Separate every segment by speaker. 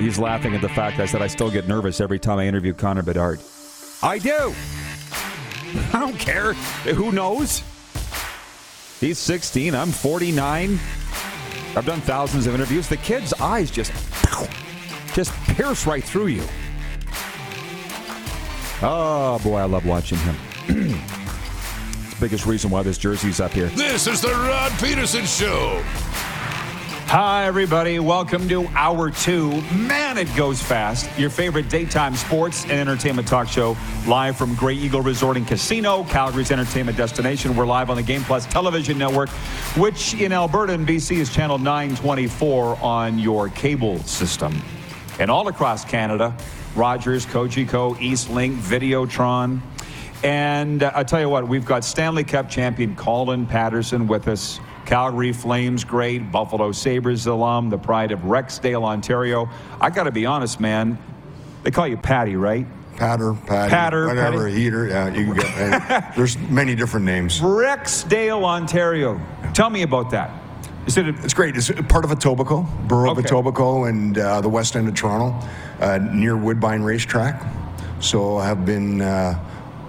Speaker 1: He's laughing at the fact I said I still get nervous every time I interview Connor Bedard. I do. I don't care. Who knows? He's 16. I'm 49. I've done thousands of interviews. The kid's eyes just, just pierce right through you. Oh boy, I love watching him. it's the biggest reason why this jersey's up here.
Speaker 2: This is the Rod Pedersen Show.
Speaker 1: Hi, everybody. Welcome to Hour 2. Man, it goes fast. Your favorite daytime sports and entertainment talk show, live from Grey Eagle Resort and Casino, Calgary's entertainment destination. We're live on the Game Plus television network, which in Alberta and BC is channel 924 on your cable system. And all across Canada, Rogers, Cogeco, Eastlink, Videotron. And uh, I tell you what, we've got Stanley Cup champion Colin Patterson with us. Calgary Flames great, Buffalo Sabres alum, the pride of Rexdale, Ontario. I got to be honest, man. They call you Patty, right?
Speaker 3: Patter, Patty,
Speaker 1: Patter,
Speaker 3: whatever,
Speaker 1: Patty.
Speaker 3: heater. Yeah, you can get. there's many different names.
Speaker 1: Rexdale, Ontario. Tell me about that. Is it a,
Speaker 3: It's great. It's part of Etobicoke, borough
Speaker 1: Okay.
Speaker 3: of Etobicoke, and uh, the west end of Toronto, uh, near Woodbine Racetrack. So I have been uh,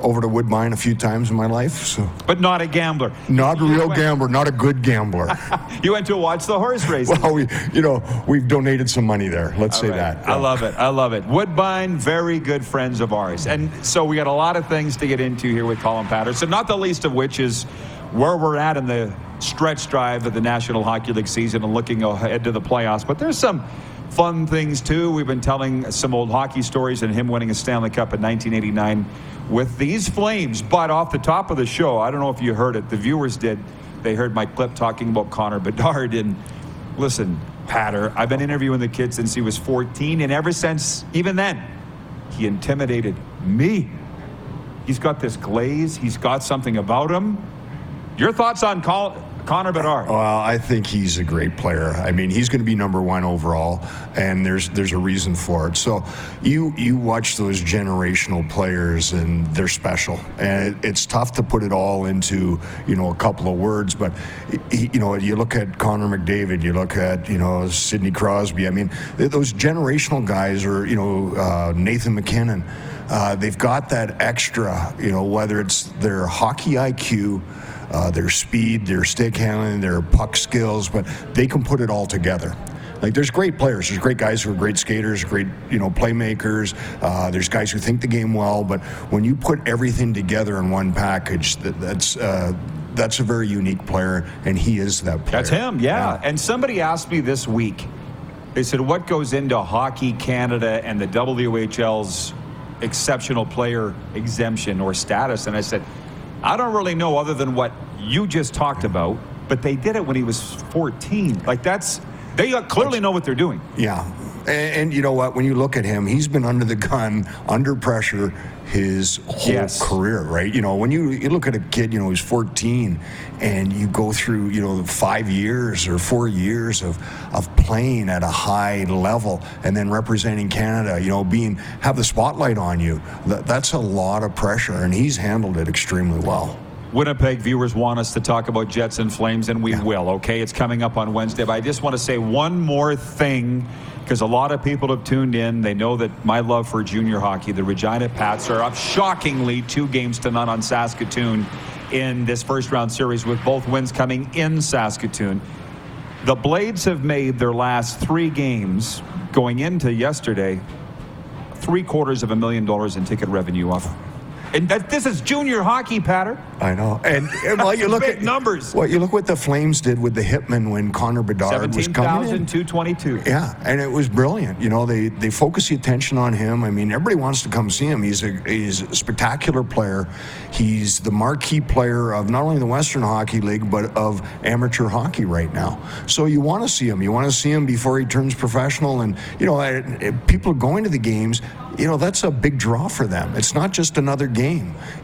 Speaker 3: over to Woodbine a few times in my life. So
Speaker 1: but not a gambler.
Speaker 3: not a real gambler, not a good gambler.
Speaker 1: You went to watch the horse racing.
Speaker 3: well, we, you know, we've donated some money there. Let's say
Speaker 1: Right.
Speaker 3: that.
Speaker 1: I love it. I love it. Woodbine, very good friends of ours. And so we got a lot of things to get into here with Colin Patterson, not the least of which is where we're at in the stretch drive of the National Hockey League season and looking ahead to the playoffs. But there's some fun things too. We've been telling some old hockey stories and him winning a Stanley Cup in 1989 with these Flames. But off the top of the show, I don't know if you heard it, the viewers did. They heard my clip talking about Connor Bedard and Listen, Patter, I've been interviewing the kid since he was 14, and ever since, even then, he intimidated me. He's got this glaze, he's got something about him. Your thoughts on Col- Connor Bedard?
Speaker 3: Well, I think he's a great player. I mean, he's going to be number one overall, and there's there's a reason for it. So, you you watch those generational players, and they're special. And it, it's tough to put it all into you know a couple of words, but he, you know you look at Connor McDavid, you look at you know Sidney Crosby. I mean, those generational guys, are you know uh, Nathan MacKinnon. Uh, they've got that extra, you know, whether it's their hockey IQ, uh, their speed, their stick handling, their puck skills, but they can put it all together. Like there's great players. There's great guys who are great skaters, great you know playmakers. Uh, there's guys who think the game well, but when you put everything together in one package, that, that's uh, that's a very unique player, and he is that player.
Speaker 1: That's him, yeah. And somebody asked me this week, they said, what goes into Hockey Canada and the WHL's exceptional player exemption or status? And I said, I don't really know other than what you just talked about, but they did it when he was 14. Like that's, they clearly know what they're doing.
Speaker 3: Yeah. And, and you know what? When you look at him, he's been under the gun, under pressure his whole
Speaker 1: Yes.
Speaker 3: career, right? You know, when you, you look at a kid, you know, who's 14 and you go through, you know, five years or four years of, of playing at a high level and then representing Canada, you know, being, have the spotlight on you, that, that's a lot of pressure and he's handled it extremely well.
Speaker 1: Winnipeg viewers want us to talk about Jets and Flames, and we will, okay? It's coming up on Wednesday. But I just want to say one more thing because a lot of people have tuned in. They know that my love for junior hockey, the Regina Pats, are up shockingly two games to none on Saskatoon in this first round series, with both wins coming in Saskatoon. The Blades have made their last three games going into yesterday three quarters of a million dollars in ticket revenue off. And that, this is junior hockey, Patter.
Speaker 3: I know. And, and well, you look at
Speaker 1: numbers.
Speaker 3: Well, you look what the Flames did with the Hitman when Connor Bedard was coming in.
Speaker 1: 17,222.
Speaker 3: Yeah, and it was brilliant. You know, they they focus the attention on him. I mean, everybody wants to come see him. He's a he's a spectacular player. He's the marquee player of not only the Western Hockey League but of amateur hockey right now. So you want to see him. You want to see him before he turns professional. And you know, people going to the games. You know, that's a big draw for them. It's not just another game.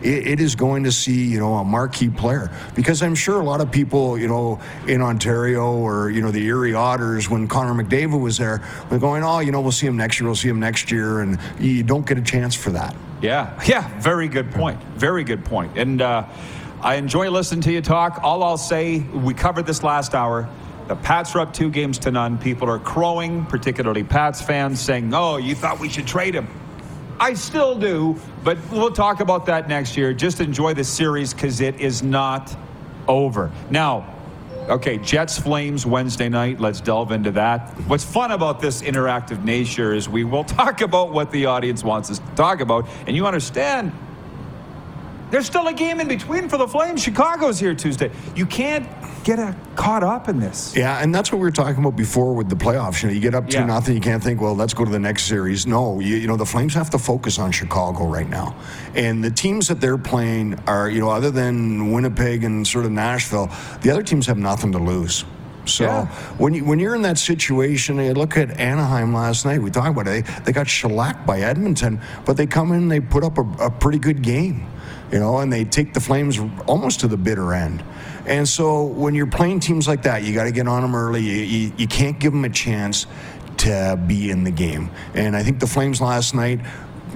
Speaker 3: It, it is going to see you know a marquee player because I'm sure a lot of people you know in Ontario or you know the Erie Otters when Connor McDavid was there were going, oh, you know, we'll see him next year. We'll see him next year, and you don't get a chance for that.
Speaker 1: Yeah, yeah, very good point. Very good point. And uh, I enjoy listening to you talk. All I'll say, we covered this last hour. The Pats are up two games to none. People are crowing, particularly Pats fans, saying, oh, you thought we should trade him. I still do, but we'll talk about that next year. Just enjoy the series because it is not over. Now, okay, Jets Flames Wednesday night. Let's delve into that. What's fun about this interactive nature is we will talk about what the audience wants us to talk about, and you understand there's still a game in between for the Flames. Chicago's here Tuesday. You can't get a, caught up in this.
Speaker 3: Yeah, and that's what we were talking about before with the playoffs. You know, you get up to
Speaker 1: Yeah.
Speaker 3: nothing, you can't think, well, let's go to the next series. No, you, you know, the Flames have to focus on Chicago right now, and the teams that they're playing are, you know, other than Winnipeg and sort of Nashville, the other teams have nothing to lose. So
Speaker 1: Yeah.
Speaker 3: when you when you're in that situation, you look at Anaheim last night. We talked about it. They, they got shellacked by Edmonton, but they come in, they put up a, a pretty good game, you know, and they take the Flames almost to the bitter end. And so when you're playing teams like that, you got to get on them early. You, you, you can't give them a chance to be in the game. And I think the Flames last night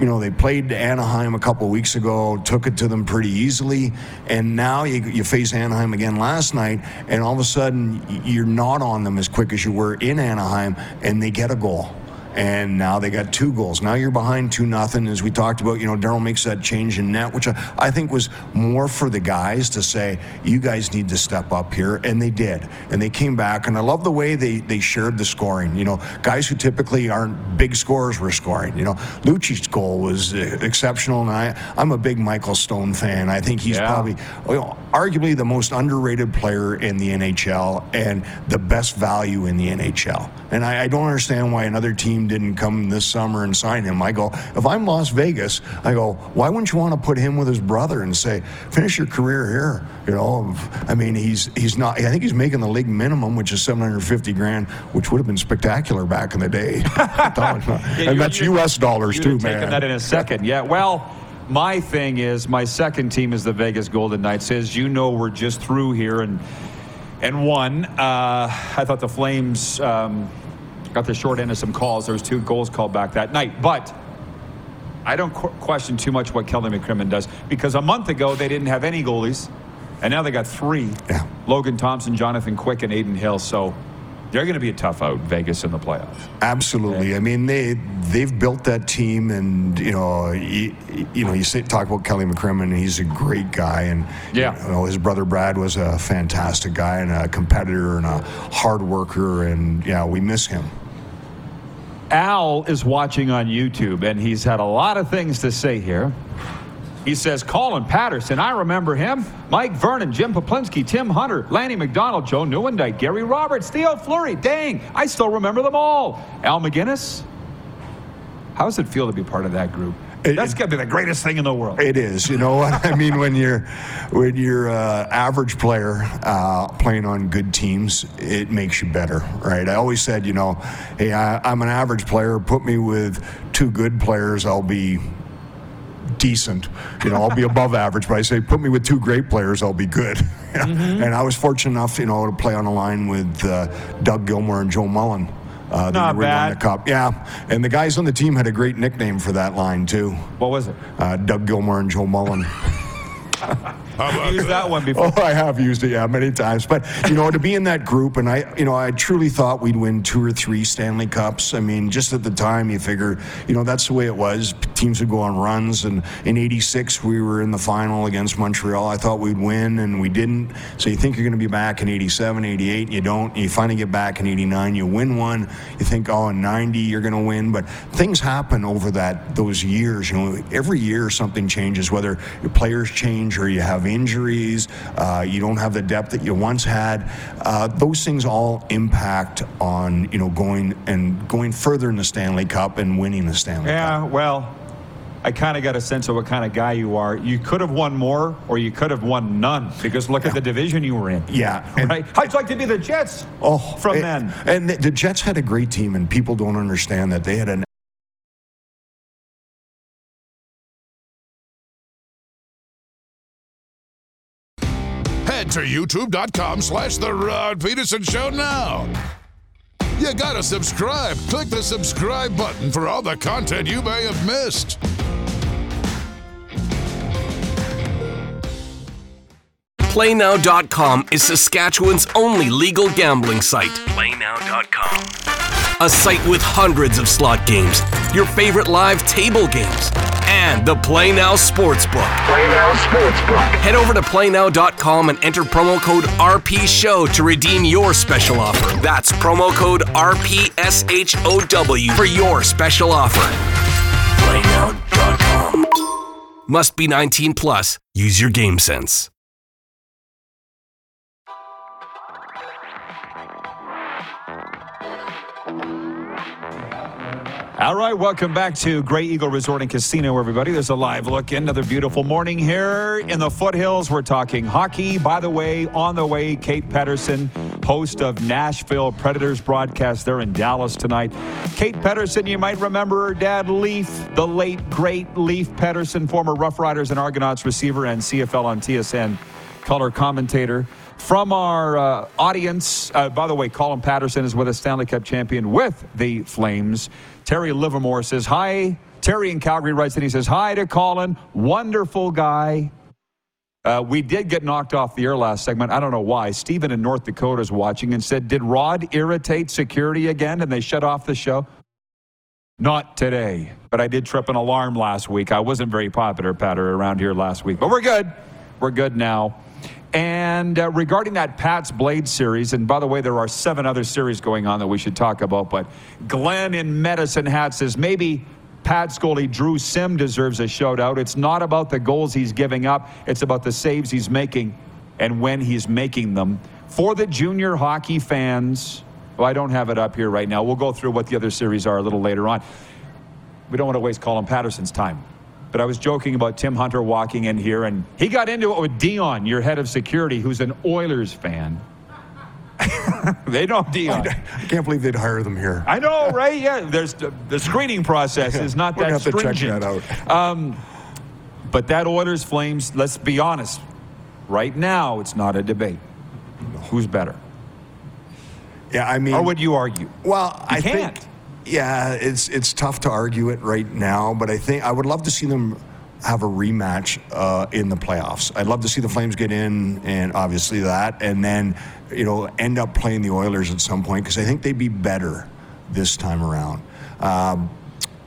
Speaker 3: you know, they played Anaheim a couple weeks ago, took it to them pretty easily, and now you, you face Anaheim again last night, and all of a sudden you're not on them as quick as you were in Anaheim, and they get a goal. And now they got two goals. Now you're behind two nothing, as we talked about. You know, Daryl makes that change in net, which I, I think was more for the guys to say, "You guys need to step up here," and they did. And they came back, and I love the way they they shared the scoring. You know, guys who typically aren't big scorers were scoring. You know, Lucic's goal was exceptional, and I I'm a big Michael Stone fan. I think he's
Speaker 1: Yeah.
Speaker 3: probably you know, arguably the most underrated player in the NHL and the best value in the NHL. And I, I don't understand why another team didn't come this summer and sign him. I go, if I'm Las Vegas, I go, why wouldn't you want to put him with his brother and say, finish your career here? You know, I mean, he's he's not. I think he's making the league minimum, which is 750 grand, which would have been spectacular back in the day.
Speaker 1: Yeah,
Speaker 3: and that's U.S. dollars too, man.
Speaker 1: that in a second. Yeah. Well, my thing is my second team is the Vegas Golden Knights. As you know, we're just through here and and won. Uh, I thought the Flames um, got the short end of some calls. There was two goals called back that night, but. I don't qu- question too much what Kelly McCrimmon does because a month ago they didn't have any goalies, and now they got three:
Speaker 3: Yeah.
Speaker 1: Logan Thompson, Jonathan Quick, and Adin Hill. So they're going to be a tough out, Vegas in the playoffs.
Speaker 3: Absolutely. I mean, they they've built that team, and you know, you, you know, you say, talk about Kelly McCrimmon. He's a great guy, and
Speaker 1: Yeah.
Speaker 3: you know, his brother Brad was a fantastic guy and a competitor and a hard worker, and yeah, we miss him.
Speaker 1: Al is watching on YouTube, and he's had a lot of things to say here. He says, Colin Patterson, I remember him. Mike Vernon, Jim Peplinski, Tim Hunter, Lanny McDonald, Joe Nieuwendyk, Gary Roberts, Theo Fleury. Dang, I still remember them all. Al MacInnis, how does it feel to be part of that group?
Speaker 3: It-
Speaker 1: That's got to be the greatest thing in the world.
Speaker 3: It is. You know what I mean? When you're when you're uh, average player uh, playing on good teams, it makes you better, right? I always said, you know, hey, I, I'm an average player. Put me with two good players, I'll be decent. You know, I'll be above average. But I say, put me with two great players, I'll be good. And I was fortunate enough, you know, to play on a line with uh, Doug Gilmour and Joe Mullen. Uh, the
Speaker 1: Not
Speaker 3: year we won
Speaker 1: bad.
Speaker 3: the cup. Yeah, and the guys on the team had a great nickname for that line too.
Speaker 1: What was it?
Speaker 3: Uh, Doug Gilmour and Joe Mullen.
Speaker 1: Use that one before.
Speaker 3: Oh, I have used it, yeah, many times. But you know, to be in that group, and I, you know, I truly thought we'd win two or three Stanley Cups. I mean, just at the time, you figure, you know, that's the way it was. Teams would go on runs, and in '86 we were in the final against Montreal. I thought we'd win, and we didn't. So you think you're going to be back in '87, '88, you don't. You finally get back in '89, you win one. You think, oh, in '90 you're going to win, but things happen over that those years. You know, every year something changes, whether your players change or you have injuries, uh, you don't have the depth that you once had. Uh, those things all impact on you know going and going further in the Stanley Cup and winning the Stanley Cup.
Speaker 1: Yeah, well, I kind of got a sense of what kind of guy you are. You could have won more, or you could have won none, because look at the division you were in.
Speaker 3: Yeah, and-
Speaker 1: right. How'd like to be the Jets?
Speaker 3: Oh,
Speaker 1: from
Speaker 3: and,
Speaker 1: then.
Speaker 3: and the, the Jets had a great team, and people don't understand that they had an
Speaker 2: to youtube.com slash The Rod Pedersen Show now. You gotta subscribe. Click the subscribe button for all the content you may have missed.
Speaker 4: PlayNow.com is Saskatchewan's only legal gambling site. PlayNow.com. A site with hundreds of slot games, your favorite live table games, and the PlayNow Sportsbook.
Speaker 5: PlayNow Sportsbook.
Speaker 4: Head over to PlayNow.com and enter promo code RPSHOW to redeem your special offer. That's promo code RPSHOW for your special offer. PlayNow.com. Must be 19 plus. Use your game sense.
Speaker 1: All right, welcome back to Grey Eagle Resort and Casino, everybody. There's a live look. Another beautiful morning here in the foothills. We're talking hockey. By the way, on the way, Kate Pettersen, host of Nashville Predators broadcast there in Dallas tonight. Kate Pettersen, you might remember her dad, Leif, the late, great Leif Pettersen, former Rough Riders and Argonauts receiver and CFL on TSN color commentator. From our uh, audience, uh, by the way, Colin Patterson is with a Stanley Cup champion with the Flames. Terry Livermore says hi. Terry in Calgary writes and he says hi to Colin. Wonderful guy. Uh, we did get knocked off the air last segment. I don't know why. Stephen in North Dakota is watching and said, Did Rod irritate security again and they shut off the show? Not today, but I did trip an alarm last week. I wasn't very popular, Patter, around here last week, but we're good. We're good now. And uh, regarding that Pat's Blade series, and by the way, there are seven other series going on that we should talk about, but Glenn in Medicine Hat says maybe Pat's goalie Drew Sim deserves a shout out. It's not about the goals he's giving up, it's about the saves he's making and when he's making them. For the junior hockey fans, well, I don't have it up here right now. We'll go through what the other series are a little later on. We don't want to waste Colin Patterson's time. But I was joking about Tim Hunter walking in here, and he got into it with Dion, your head of security, who's an Oilers fan. they know Dion.
Speaker 3: I can't believe they'd hire them here.
Speaker 1: I know, right? Yeah, there's the, screening process is not that
Speaker 3: have to check
Speaker 1: stringent.
Speaker 3: that out.
Speaker 1: Um, but that Oilers Flames, let's be honest, right now it's not a debate. Who's better?
Speaker 3: Yeah, I mean,
Speaker 1: Or would you argue?
Speaker 3: Well, I
Speaker 1: can't.
Speaker 3: think yeah, it's it's tough to argue it right now, but I think I would love to see them have a rematch uh, in the playoffs. I'd love to see the Flames get in, and obviously that, and then you know end up playing the Oilers at some point because I think they'd be better this time around. Um,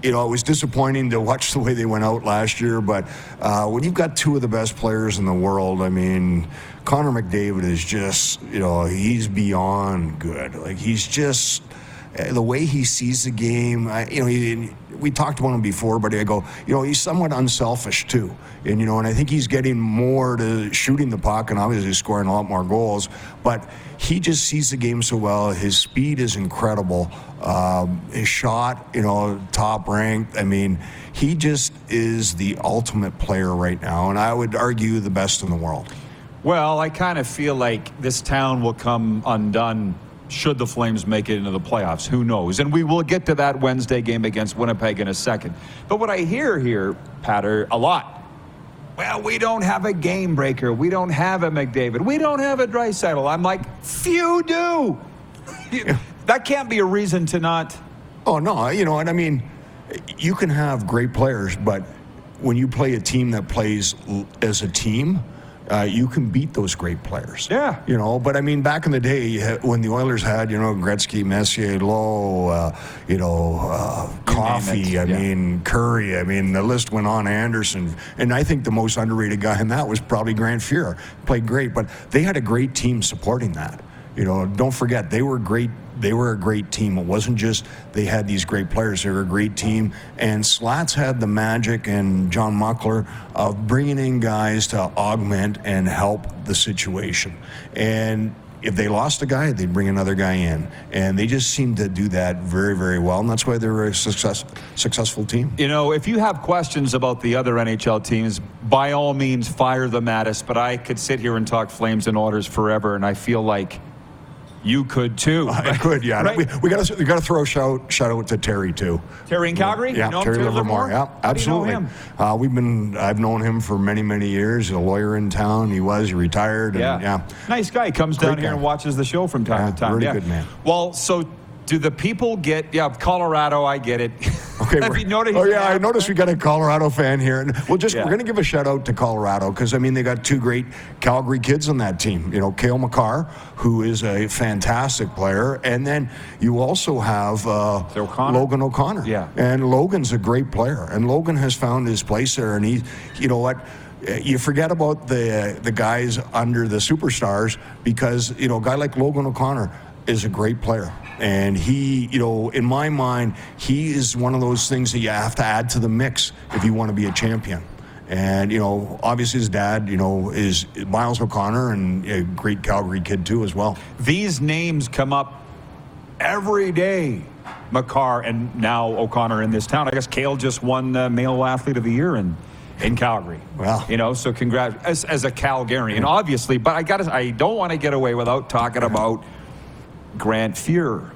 Speaker 3: you know, it was disappointing to watch the way they went out last year, but uh, when you've got two of the best players in the world, I mean, Connor McDavid is just, you know, he's beyond good. Like, he's just, the way he sees the game, I, you know, he, we talked about him before, but I go, you know, he's somewhat unselfish too. And, you know, and I think he's getting more to shooting the puck and obviously scoring a lot more goals, but he just sees the game so well. His speed is incredible. Um, his shot, you know, top ranked. I mean, he just is the ultimate player right now, and I would argue the best in the world.
Speaker 1: Well, I kind of feel like this town will come undone should the Flames make it into the playoffs. Who knows? And we will get to that Wednesday game against Winnipeg in a second. But what I hear here, Patter, a lot. Well, we don't have a game breaker. We don't have a McDavid. We don't have a Draisaitl. I'm like, few do. that can't be a reason to not.
Speaker 3: Oh no, you know, and I mean, you can have great players, but when you play a team that plays as a team, uh, you can beat those great players.
Speaker 1: Yeah.
Speaker 3: You know, but I mean, back in the day had- when the Oilers had, you know, Gretzky, Messier, Lowe, uh, you know, uh, Coffey,
Speaker 1: it,
Speaker 3: I
Speaker 1: yeah.
Speaker 3: mean, Kurri, I mean, the list went on, Anderson. And I think the most underrated guy in that was probably Grant Fuhr. Played great, but they had a great team supporting that. You know, don't forget they were great. They were a great team. It wasn't just they had these great players. They were a great team. And Slats had the magic and John Muckler of bringing in guys to augment and help the situation. And if they lost a guy, they'd bring another guy in. And they just seemed to do that very, very well. And that's why they were a success, successful team.
Speaker 1: You know, if you have questions about the other NHL teams, by all means, fire them at us. But I could sit here and talk Flames and Orders forever, and I feel like you could too.
Speaker 3: I could, yeah.
Speaker 1: Right?
Speaker 3: We, we got to we got to throw a shout shout out to Terry too.
Speaker 1: Terry in Calgary?
Speaker 3: Yeah,
Speaker 1: You know
Speaker 3: Terry Livermore.
Speaker 1: Livermore?
Speaker 3: Yeah,
Speaker 1: do you know
Speaker 3: absolutely.
Speaker 1: him?
Speaker 3: Uh, we've been I've known him for many many years. A lawyer in town. He was he retired. And,
Speaker 1: Yeah.
Speaker 3: yeah.
Speaker 1: Nice guy. Comes down
Speaker 3: Great
Speaker 1: here and watches the show from time
Speaker 3: Yeah,
Speaker 1: to time.
Speaker 3: really
Speaker 1: yeah.
Speaker 3: good man.
Speaker 1: Well, so do the people get, yeah, Colorado, I get it.
Speaker 3: Okay. We're-
Speaker 1: you noticed-
Speaker 3: Oh yeah, I noticed we got a Colorado fan here, and we'll just
Speaker 1: Yeah.
Speaker 3: we're going to give a shout out to Colorado because I mean they got two great Calgary kids on that team. You know, Cale Makar, who is a fantastic player, and then you also have uh,
Speaker 1: O'Connor?
Speaker 3: Logan O'Connor.
Speaker 1: Yeah.
Speaker 3: and Logan's a great player, and Logan has found his place there, and he, you know what. uh, You forget about the the guys under the superstars because you know a guy like Logan O'Connor is a great player. And he, you know, in my mind, he is one of those things that you have to add to the mix if you want to be a champion. And, you know, obviously his dad, you know, is Myles O'Connor and a great Calgary kid too as well.
Speaker 1: These names come up every day. Makar and now O'Connor in this town. I guess Cale just won the male athlete of the year in in Calgary.
Speaker 3: Well,
Speaker 1: you know, so congrats as, as a Calgarian, obviously. But I got I don't want to get away without talking about Grant Fuhr.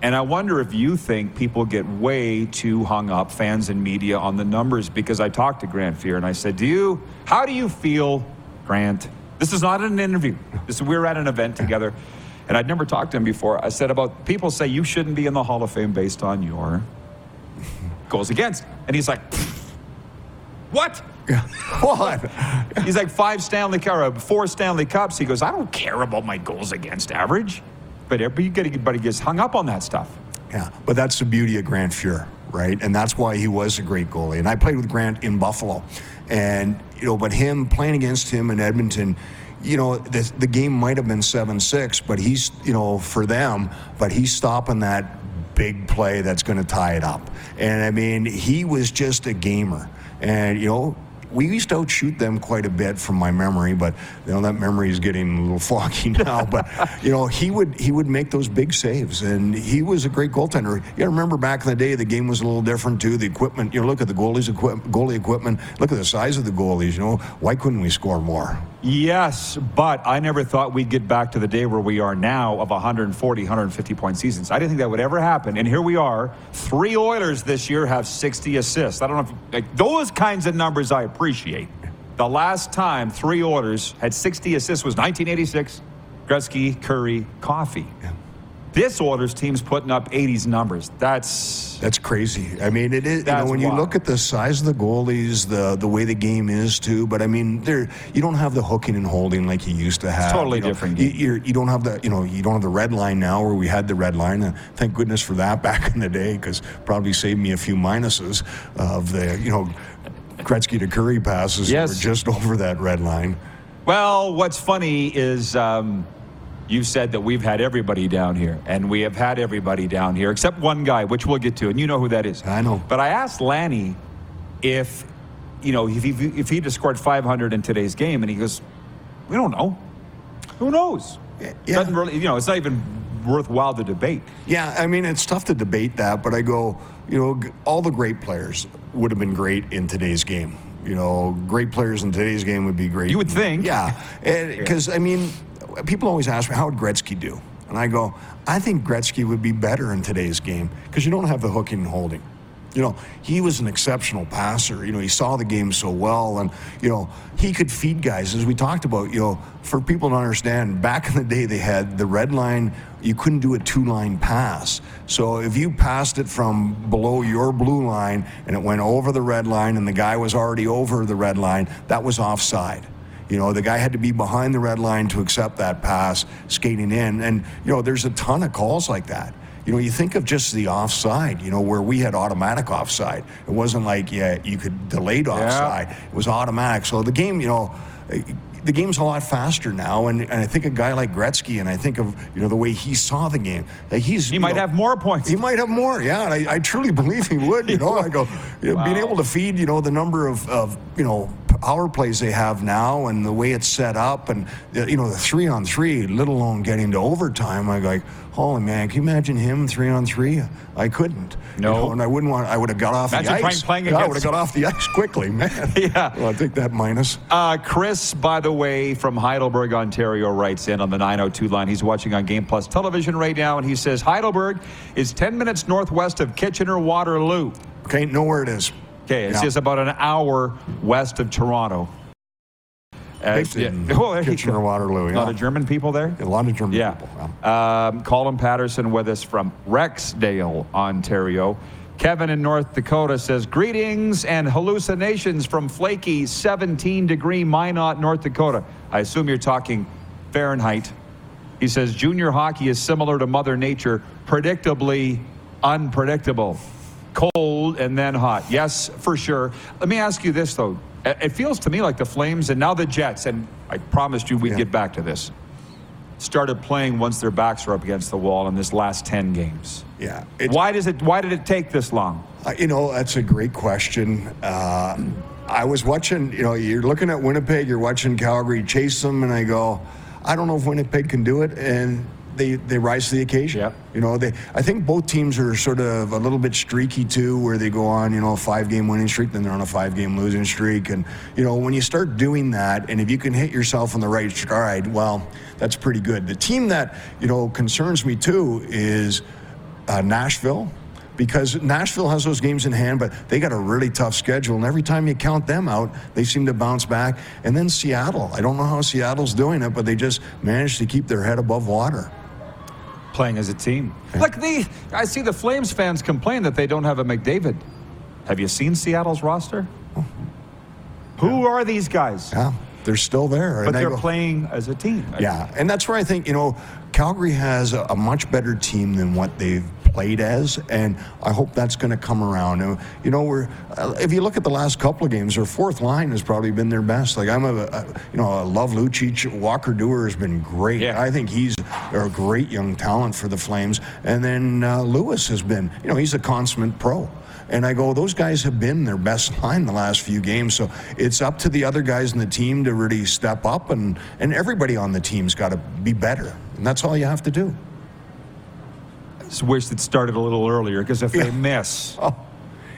Speaker 1: And I wonder if you think people get way too hung up, fans and media, on the numbers. Because I talked to Grant Fuhr and I said, "Do you? How do you feel, Grant? This is not an interview. This we're at an event together, and I'd never talked to him before. I said about people say you shouldn't be in the Hall of Fame based on your goals against, and he's like, "What?"
Speaker 3: What?
Speaker 1: He's like five Stanley Cup, uh, four Stanley Cups. He goes, I don't care about my goals against average, but everybody gets hung up on that stuff.
Speaker 3: Yeah, but that's the beauty of Grant Fuhr, right? And that's why he was a great goalie. And I played with Grant in Buffalo, and you know, but him playing against him in Edmonton, you know, the, the game might have been seven six, but he's you know for them, but he's stopping that big play that's going to tie it up. And I mean, he was just a gamer, and you know. We used to outshoot them quite a bit from my memory, but you know that memory is getting a little foggy now. but you know he would he would make those big saves, and he was a great goaltender. You got to remember back in the day, the game was a little different too. The equipment, you know, look at the goalies equip, goalie equipment. Look at the size of the goalies. You know, why couldn't we score more?
Speaker 1: Yes, but I never thought we'd get back to the day where we are now of 140, 150 point seasons. I didn't think that would ever happen. And here we are. Three Oilers this year have 60 assists. I don't know if like, those kinds of numbers I appreciate. The last time three Oilers had 60 assists was 1986. Gretzky, Kurri, Coffey. This Oilers team's putting up 80s numbers. That's
Speaker 3: That's crazy. I mean, it is. You know, when you look at the size of the goalies, the the way the game is too. But I mean, there you don't have the hooking and holding like you used to have.
Speaker 1: totally
Speaker 3: you know.
Speaker 1: different
Speaker 3: You,
Speaker 1: game.
Speaker 3: you're, you don't have the you know you don't have the red line now where we had the red line. And thank goodness for that back in the day because probably saved me a few minuses of the you know Gretzky to Kurri passes that were just over that red line.
Speaker 1: Well, what's funny is um, you said that we've had everybody down here, and we have had everybody down here except one guy, which we'll get to, and you know who that is.
Speaker 3: I know.
Speaker 1: But I asked Lanny if, you know, if he, if he'd have scored 500 in today's game, and he goes, "We don't know. Who knows?
Speaker 3: Yeah.
Speaker 1: Doesn't really, you know, it's not even worthwhile to debate.
Speaker 3: Yeah, I mean, it's tough to debate that, but I go, you know, all the great players would have been great in today's game. You know, great players in today's game would be great.
Speaker 1: You would think.
Speaker 3: Yeah, because I mean, people always ask me, how would Gretzky do? And I go, I think Gretzky would be better in today's game because you don't have the hooking and holding. You know, he was an exceptional passer. You know, he saw the game so well, and you know, he could feed guys. As we talked about, you know, for people to understand, back in the day, they had the red line. You couldn't do a two-line pass. So if you passed it from below your blue line and it went over the red line, and the guy was already over the red line, that was offside. You know, the guy had to be behind the red line to accept that pass, skating in. And, you know, there's a ton of calls like that. You know, you think of just the offside, you know, where we had automatic offside. It wasn't like, yeah, you could delayed offside. It was automatic. So the game, you know, the game's a lot faster now. And, and I think a guy like Gretzky, and I think of, you know, the way he saw the game, like he's.
Speaker 1: He might
Speaker 3: know,
Speaker 1: have more points.
Speaker 3: he might have more, yeah. And I, I truly believe he would. You know, I go, you know, being able to feed, you know, the number of, of you know power plays they have now, and the way it's set up, and you know the three on three, let alone getting to overtime. I'm like, holy man, can you imagine him three on three? I couldn't. you
Speaker 1: No.
Speaker 3: know, and I wouldn't want. I would have got off the ice.
Speaker 1: playing
Speaker 3: yeah, I would have got off the ice quickly, man.
Speaker 1: Yeah.
Speaker 3: Well, I think that minus.
Speaker 1: Uh, Chris, by the way, from Heidelberg, Ontario, writes in on the 902 line. He's watching on Game Plus television right now, and he says Heidelberg is 10 minutes northwest of Kitchener Waterloo.
Speaker 3: Okay, know where it is.
Speaker 1: Okay, it's
Speaker 3: Yeah.
Speaker 1: just about an hour west of Toronto.
Speaker 3: In
Speaker 1: Oh,
Speaker 3: Kitchener. Waterloo.
Speaker 1: A lot
Speaker 3: yeah.
Speaker 1: of German people there?
Speaker 3: A lot of German
Speaker 1: Yeah.
Speaker 3: people. yeah.
Speaker 1: Um, Colin Patterson with us from Rexdale, Ontario. Kevin in North Dakota says, Greetings and hallucinations from flaky 17 degree Minot, North Dakota. I assume you're talking Fahrenheit. He says, Junior hockey is similar to Mother Nature, predictably unpredictable. Cold and then hot. Yes, for sure. Let me ask you this, though. It feels to me like the Flames and now the Jets, and I promised you we'd
Speaker 3: Yeah.
Speaker 1: get back to this, started playing once their backs were up against the wall in this last 10 games.
Speaker 3: Yeah.
Speaker 1: Why does it? Why did it take this long?
Speaker 3: Uh, you know, that's a great question. Uh, I was watching, you know, you're looking at Winnipeg, you're watching Calgary chase them, and I go, I don't know if Winnipeg can do it. And they, they rise to the occasion.
Speaker 1: Yep.
Speaker 3: You know, they I think both teams are sort of a little bit streaky too, where they go on, you know, a five game winning streak, then they're on a five game losing streak. And, you know, when you start doing that, and if you can hit yourself on the right stride, well, that's pretty good. The team that, you know, concerns me too is uh, Nashville because Nashville has those games in hand, but they got a really tough schedule. And every time you count them out, they seem to bounce back. And then Seattle. I don't know how Seattle's doing it, but they just managed to keep their head above water.
Speaker 1: Playing as a team. Like the, I see the Flames fans complain that they don't have a McDavid. Have you seen Seattle's roster? Who are these guys?
Speaker 3: Yeah, they're still there.
Speaker 1: But
Speaker 3: And
Speaker 1: they're
Speaker 3: go-
Speaker 1: playing as a team.
Speaker 3: Yeah, and that's where I think you know Calgary has a, a much better team than what they've played as, and I hope that's going to come around. And, You know, we're uh, if you look at the last couple of games, their fourth line has probably been their best. Like I'm a, a you know, I love Lucic. Walker Duehr has been great.
Speaker 1: Yeah.
Speaker 3: I think he's a great young talent for the Flames, and then uh, Lewis has been, you know, he's a consummate pro. And I go, those guys have been their best line the last few games. So it's up to the other guys in the team to really step up, and, and everybody on the team's got to be better. And that's all you have to do.
Speaker 1: Just wish it started a little earlier because if they
Speaker 3: Yeah.
Speaker 1: miss, oh,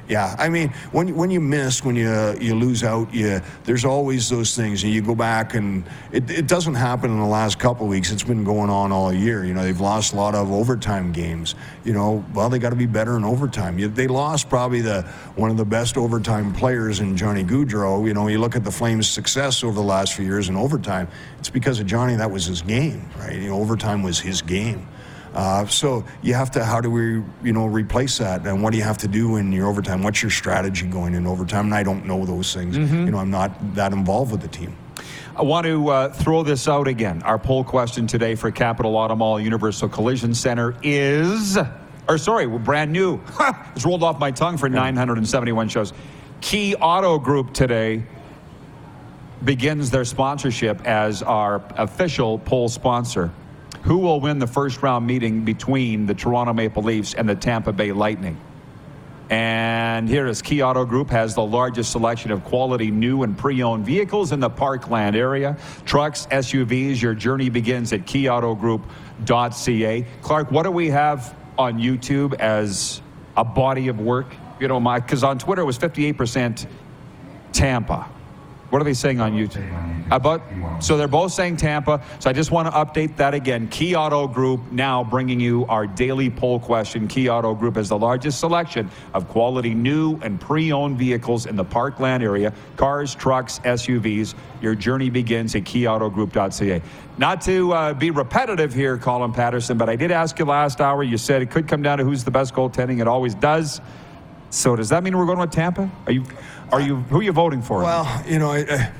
Speaker 3: Yeah, I mean, when you- when you miss, when you you lose out, you there's always those things, and you go back, and it, it doesn't happen in the last couple of weeks. It's been going on all year. You know, they've lost a lot of overtime games. You know, well, they got to be better in overtime. You, they lost probably the one of the best overtime players in Johnny Gaudreau. You know, you look at the Flames' success over the last few years in overtime. It's because of Johnny. That was his game, right? You know, overtime was his game. Uh, so you have to, how do we, you know, replace that? And what do you have to do in your overtime? What's your strategy going in overtime? And I don't know those things. You know, I'm not that involved with the team.
Speaker 1: I want to uh, throw this out again. Our poll question today for Capital Auto Mall Universal Collision Center is, or sorry, we're brand new. it's rolled off my tongue for 971 shows. Key Auto Group today begins their sponsorship as our official poll sponsor. Who will win the first round meeting between the Toronto Maple Leafs and the Tampa Bay Lightning? And here is Key Auto Group has the largest selection of quality new and pre-owned vehicles in the Parkland area. Trucks, SUVs, your journey begins at keyautogroup.ca. Clark, what do we have on YouTube as a body of work? You know, my because on Twitter it was 58% Tampa. What are they saying on YouTube? About so they're both saying Tampa. So I just want to update that again. Key Auto Group now bringing you our daily poll question. Key Auto Group has the largest selection of quality new and pre-owned vehicles in the Parkland area. Cars, trucks, SUVs. Your journey begins at keyautogroup.ca. Not to uh, be repetitive here, Colin Patterson, but I did ask you last hour. You said it could come down to who's the best goaltending. It always does. So does that mean we're going with Tampa? Are you, are you, who are you voting for?
Speaker 3: Well, you know, I, I,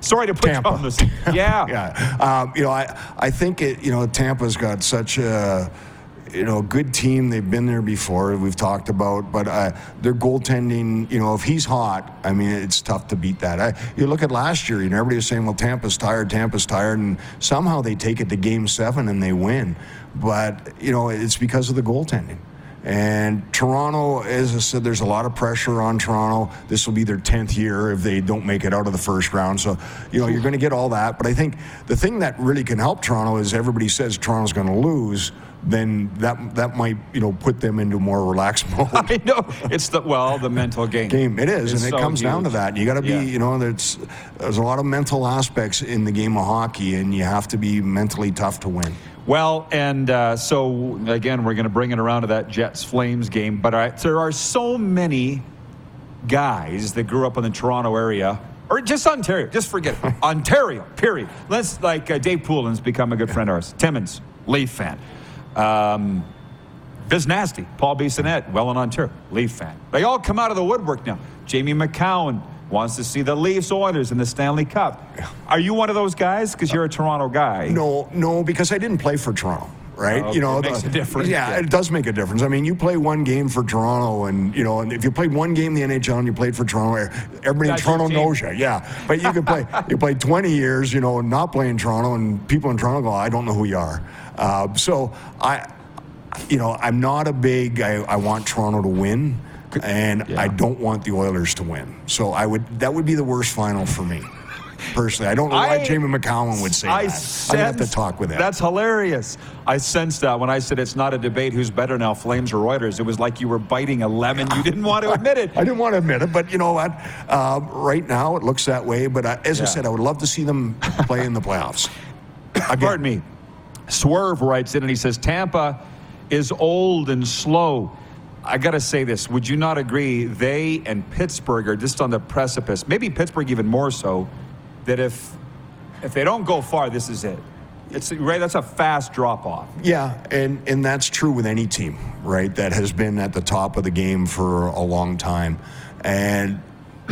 Speaker 1: Sorry to put
Speaker 3: Tampa.
Speaker 1: you on this. Yeah.
Speaker 3: yeah, um, you know, I I think it. You know, Tampa's got such a you know good team. They've been there before. We've talked about, but uh, their goaltending. You know, if he's hot, I mean, it's tough to beat that. I, you look at last year. You know, everybody was saying, "Well, Tampa's tired. Tampa's tired," and somehow they take it to Game Seven and they win. But you know, it's because of the goaltending. And Toronto, as I said, there's a lot of pressure on Toronto. This will be their 10th year if they don't make it out of the first round. So, you know, you're going to get all that. But I think the thing that really can help Toronto is everybody says Toronto's going to lose. Then that that might you know put them into more relaxed mode.
Speaker 1: I know. It's the, well, the mental game.
Speaker 3: game. It is,
Speaker 1: It's
Speaker 3: and it
Speaker 1: so
Speaker 3: comes down to
Speaker 1: huge.
Speaker 3: that. You got to be,
Speaker 1: Yeah.
Speaker 3: you know, there's there's a lot of mental aspects in the game of hockey, and you have to be mentally tough to win.
Speaker 1: Well, and uh, so again, we're going to bring it around to that Jets Flames game. But I, there are so many guys that grew up in the Toronto area, or just Ontario. Just forget it. Ontario. Period. Let's like uh, Dave Poulin's become a good friend of ours. Timmins, Leaf fan. Um, Biz Nasty, Paul Bissonnette, Welland, Ontario, Leaf fan. They all come out of the woodwork now. Jamie McCown wants to see the Leafs Oilers in the Stanley Cup. Are you one of those guys? Because you're a Toronto guy.
Speaker 3: No, no, because I didn't play for Toronto. Right,
Speaker 1: Oh,
Speaker 3: you know,
Speaker 1: it makes a difference,
Speaker 3: Yeah,
Speaker 1: yeah.
Speaker 3: it does make a difference. I mean, you play one game for Toronto, and you know, and if you played one game in the NHL and you played for Toronto, everybody
Speaker 1: That's
Speaker 3: in Toronto knows you. Yeah, but you could play, you played 20 years, you know, not playing Toronto, and people in Toronto go, I don't know who you are. Uh, so I, you know, I'm not a big. I, I want Toronto to win, and
Speaker 1: Yeah.
Speaker 3: I don't want the Oilers to win. So I would. That would be the worst final for me. Personally, I don't know why
Speaker 1: I-
Speaker 3: Jamie McCowan would say
Speaker 1: I
Speaker 3: that. I'm have to talk with him.
Speaker 1: That's hilarious. I sensed that when I said it's not a debate who's better now, Flames or Reuters. It was like you were biting a lemon. You didn't want to admit it.
Speaker 3: I didn't want to admit it, but you know what? Um, right now, it looks that way. But uh, as I said, I would love to see them play in the playoffs. Again,
Speaker 1: Pardon me. Swerve writes in and he says Tampa is old and slow. I got to say this. Would you not agree? They and Pittsburgh are just on the precipice, maybe Pittsburgh even more so, that if if they don't go far, this is it. It's right. That's a fast drop off.
Speaker 3: Yeah, and and that's true with any team, right? That has been at the top of the game for a long time, and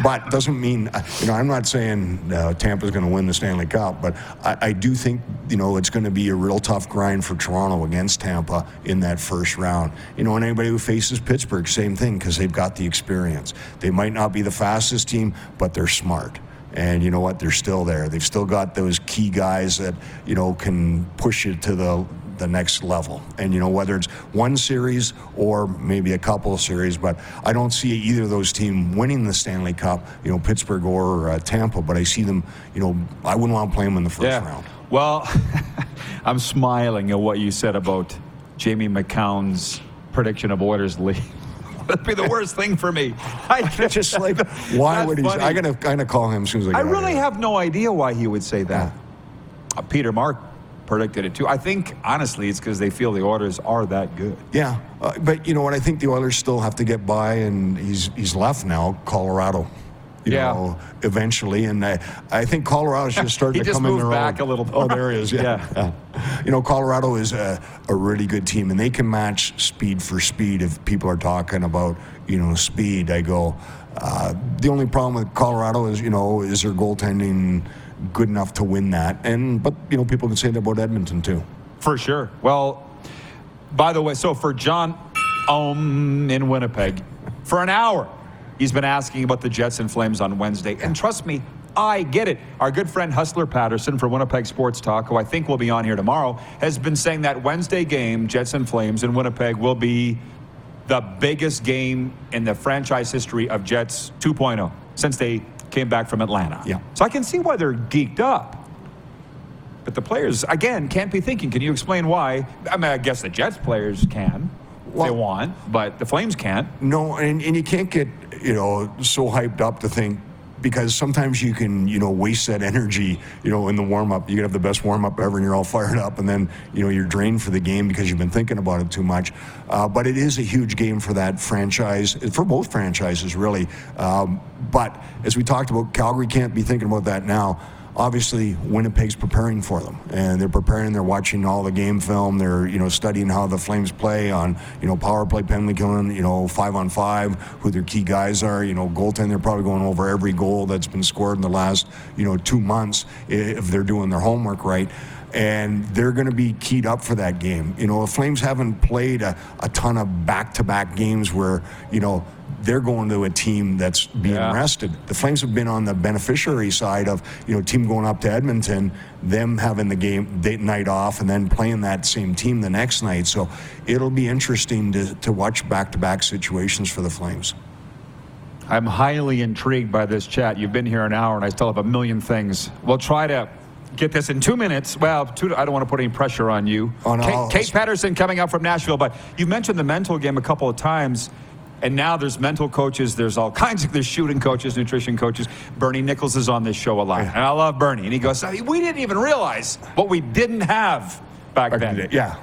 Speaker 3: but doesn't mean you know I'm not saying uh, Tampa's going to win the Stanley Cup, but I, I do think you know it's going to be a real tough grind for Toronto against Tampa in that first round. You know, and anybody who faces Pittsburgh, same thing because they've got the experience. They might not be the fastest team, but they're smart. And you know what? They're still there. They've still got those key guys that you know can push you to the the next level. And you know whether it's one series or maybe a couple of series, but I don't see either of those teams winning the Stanley Cup. You know, Pittsburgh or uh, Tampa. But I see them. You know, I wouldn't want to play them in the first round.
Speaker 1: Well, I'm smiling at what you said about Jamie McCown's prediction of Oilers league. That'd be the worst thing for me. I
Speaker 3: just like, why would he?
Speaker 1: funny.
Speaker 3: I'm gonna kind of call him as soon as I.
Speaker 1: I really
Speaker 3: here.
Speaker 1: have no idea why he would say that. Uh, Peter Mark predicted it too. I think honestly, it's because they feel the Oilers are that good.
Speaker 3: Yeah, uh, but you know what? I think the Oilers still have to get by, and he's he's left now. Colorado, you
Speaker 1: Yeah.
Speaker 3: know, eventually, and I, I think Colorado's just starting to come in their
Speaker 1: back
Speaker 3: own.
Speaker 1: a little
Speaker 3: bit.
Speaker 1: Oh,
Speaker 3: there he is. Yeah.
Speaker 1: Yeah.
Speaker 3: yeah. You know, Colorado is a, a really good team, and they can match speed for speed. If people are talking about you know speed, I go. Uh, the only problem with Colorado is you know is their goaltending good enough to win that, and but you know people can say that about Edmonton too.
Speaker 1: For sure. Well, by the way, so for John um, in Winnipeg, for an hour, he's been asking about the Jets and Flames on Wednesday. And trust me, I get it. Our good friend Hustler Patterson from Winnipeg Sports Talk, who I think will be on here tomorrow, has been saying that Wednesday game, Jets and Flames in Winnipeg, will be the biggest game in the franchise history of Jets 2.0 since they came back from Atlanta.
Speaker 3: Yeah.
Speaker 1: So I can see why they're geeked up. But the players, again, can't be thinking. Can you explain why? I mean, I guess the Jets players can. if they want, but the Flames can't.
Speaker 3: No, and, and you can't get, you know, so hyped up to think because sometimes you can, you know, waste that energy, you know, in the warm up. You can have the best warm up ever and you're all fired up and then, you know, you're drained for the game because you've been thinking about it too much. Uh, but it is a huge game for that franchise, for both franchises, really. Um, but as we talked about, Calgary can't be thinking about that now obviously Winnipeg's preparing for them, and they're preparing. They're watching all the game film. They're you know studying how the Flames play on you know power play, penalty killing, you know five on five, who their key guys are. You know goaltend. They're probably going over every goal that's been scored in the last you know two months if they're doing their homework right. And they're going to be keyed up for that game. You know, the Flames haven't played a, a ton of back-to-back games where you know they're going to a team that's being
Speaker 1: Yeah.
Speaker 3: rested. The Flames have been on the beneficiary side of, you know, team going up to Edmonton, them having the game date night off, and then playing that same team the next night. So it'll be interesting to, to watch back-to-back situations for the Flames.
Speaker 1: I'm highly intrigued by this chat. You've been here an hour, and I still have a million things. We'll try to get this in two minutes. Well, two, I don't want to put any pressure on you.
Speaker 3: No,
Speaker 1: Kate, Kate Pettersen coming up from Nashville, but you mentioned the mental game a couple of times. And now there's mental coaches. There's all kinds of there's shooting coaches, nutrition coaches. Bernie Nicholls is on this show a lot, and I love Bernie. And he goes, "We didn't even realize what we didn't have back,
Speaker 3: Back
Speaker 1: then."
Speaker 3: day, Yeah.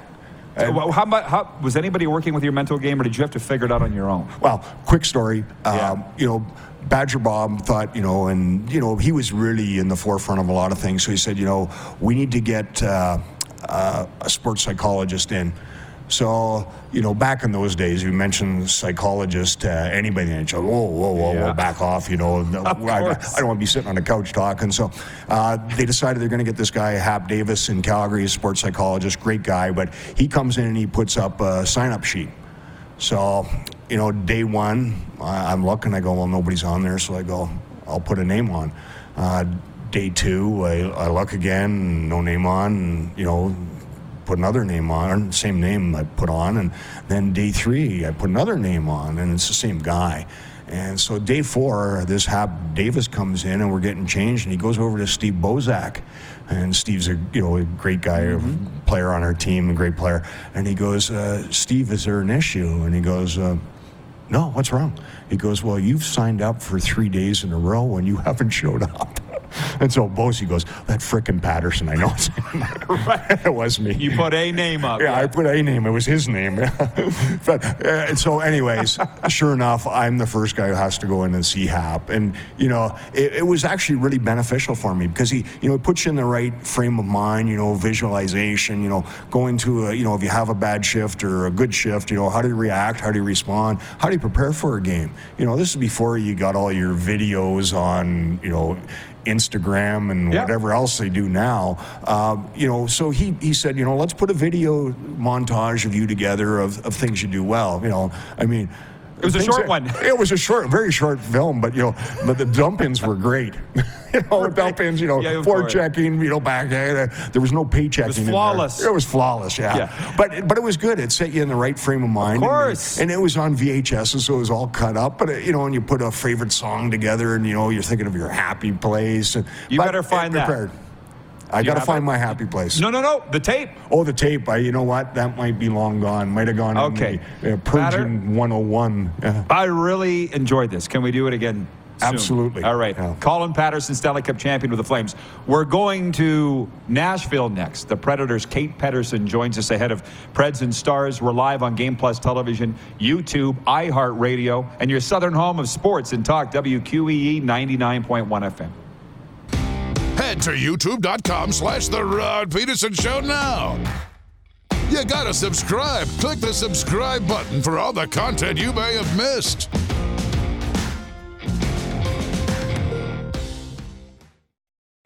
Speaker 1: So, well, how, about, how was anybody working with your mental game, or did you have to figure it out on your own?
Speaker 3: Well, quick story.
Speaker 1: Yeah.
Speaker 3: Um, you know, Badger Bob thought, you know, and, you know, he was really in the forefront of a lot of things. So he said, you know, we need to get uh, uh, a sports psychologist in. So, you know, back in those days, you mentioned psychologist to anybody in the NHL. Whoa, whoa, whoa,
Speaker 1: Yeah.
Speaker 3: whoa, back off. You know, No, I, I don't want to be sitting on a couch talking. So uh, they decided they're going to get this guy, Hap Davis in Calgary, a sports psychologist, great guy, but he comes in and he puts up a sign up sheet. So, you know, day one, I'm looking, I go, well, nobody's on there. So I go, I'll put a name on. Uh, day two, I, I look again, no name on, and, you know, put another name on, same name I put on. And then day three, I put another name on, and it's the same guy. And so day four, this Hap Davis comes in, and we're getting changed, and he goes over to Steve Bozek, and Steve's a you know a great guy, a player on our team, a great player. And he goes, uh, Steve, is there an issue? And he goes, uh, No, what's wrong? He goes, Well, you've signed up for three days in a row and you haven't showed up. And so Bosie goes, That frickin' Patterson, I know it's him. it was me.
Speaker 1: You put a name up.
Speaker 3: Yeah, I put a name. It was his name. but, uh, and so, anyways, sure enough, I'm the first guy who has to go in and see Hap. And, you know, it, it was actually really beneficial for me because he, you know, it puts you in the right frame of mind, you know, visualization, you know, going to, a, you know, if you have a bad shift or a good shift, you know, how do you react? How do you respond? How do you prepare for a game? You know, this is before you got all your videos on, you know, Instagram and
Speaker 1: Yeah.
Speaker 3: whatever else they do now. Um, you know, so he, he said, you know, let's put a video montage of you together of, of things you do well. You know, I mean,
Speaker 1: It was a short
Speaker 3: that-
Speaker 1: one.
Speaker 3: It was a short, very short film, but you know, but the dump ins were great. you know, the dump ins, you know,
Speaker 1: Yeah,
Speaker 3: checking, you know, back there was no pay checking. in there.
Speaker 1: flawless.
Speaker 3: It was flawless, yeah.
Speaker 1: Yeah.
Speaker 3: But but it was good. It set you in the right frame of mind.
Speaker 1: Of course.
Speaker 3: And, and it was on VHS, and so it was all cut up. But uh, you know, and you put a favorite song together, and you know, you're thinking of your happy place. And,
Speaker 1: You better
Speaker 3: it
Speaker 1: find that.
Speaker 3: prepared. I got to find
Speaker 1: it?
Speaker 3: my happy place.
Speaker 1: No, no, no. The tape.
Speaker 3: Oh, the tape. I, you know what? That might be long gone. Might have gone.
Speaker 1: Okay.
Speaker 3: In the, uh, Purging 101. Yeah.
Speaker 1: I really enjoyed this. Can we do it again? soon?
Speaker 3: Absolutely.
Speaker 1: All right.
Speaker 3: Yeah.
Speaker 1: Colin Patterson, Stanley Cup champion with the Flames. We're going to Nashville next. The Predators' Kate Pettersen joins us ahead of Preds and Stars. We're live on Game Plus Television, YouTube, iHeartRadio, and your southern home of sports and talk, WQEE 99.1 FM.
Speaker 2: Head to youtube.com slash The Rod Pedersen Show now. You gotta subscribe. Click the subscribe button for all the content you may have missed.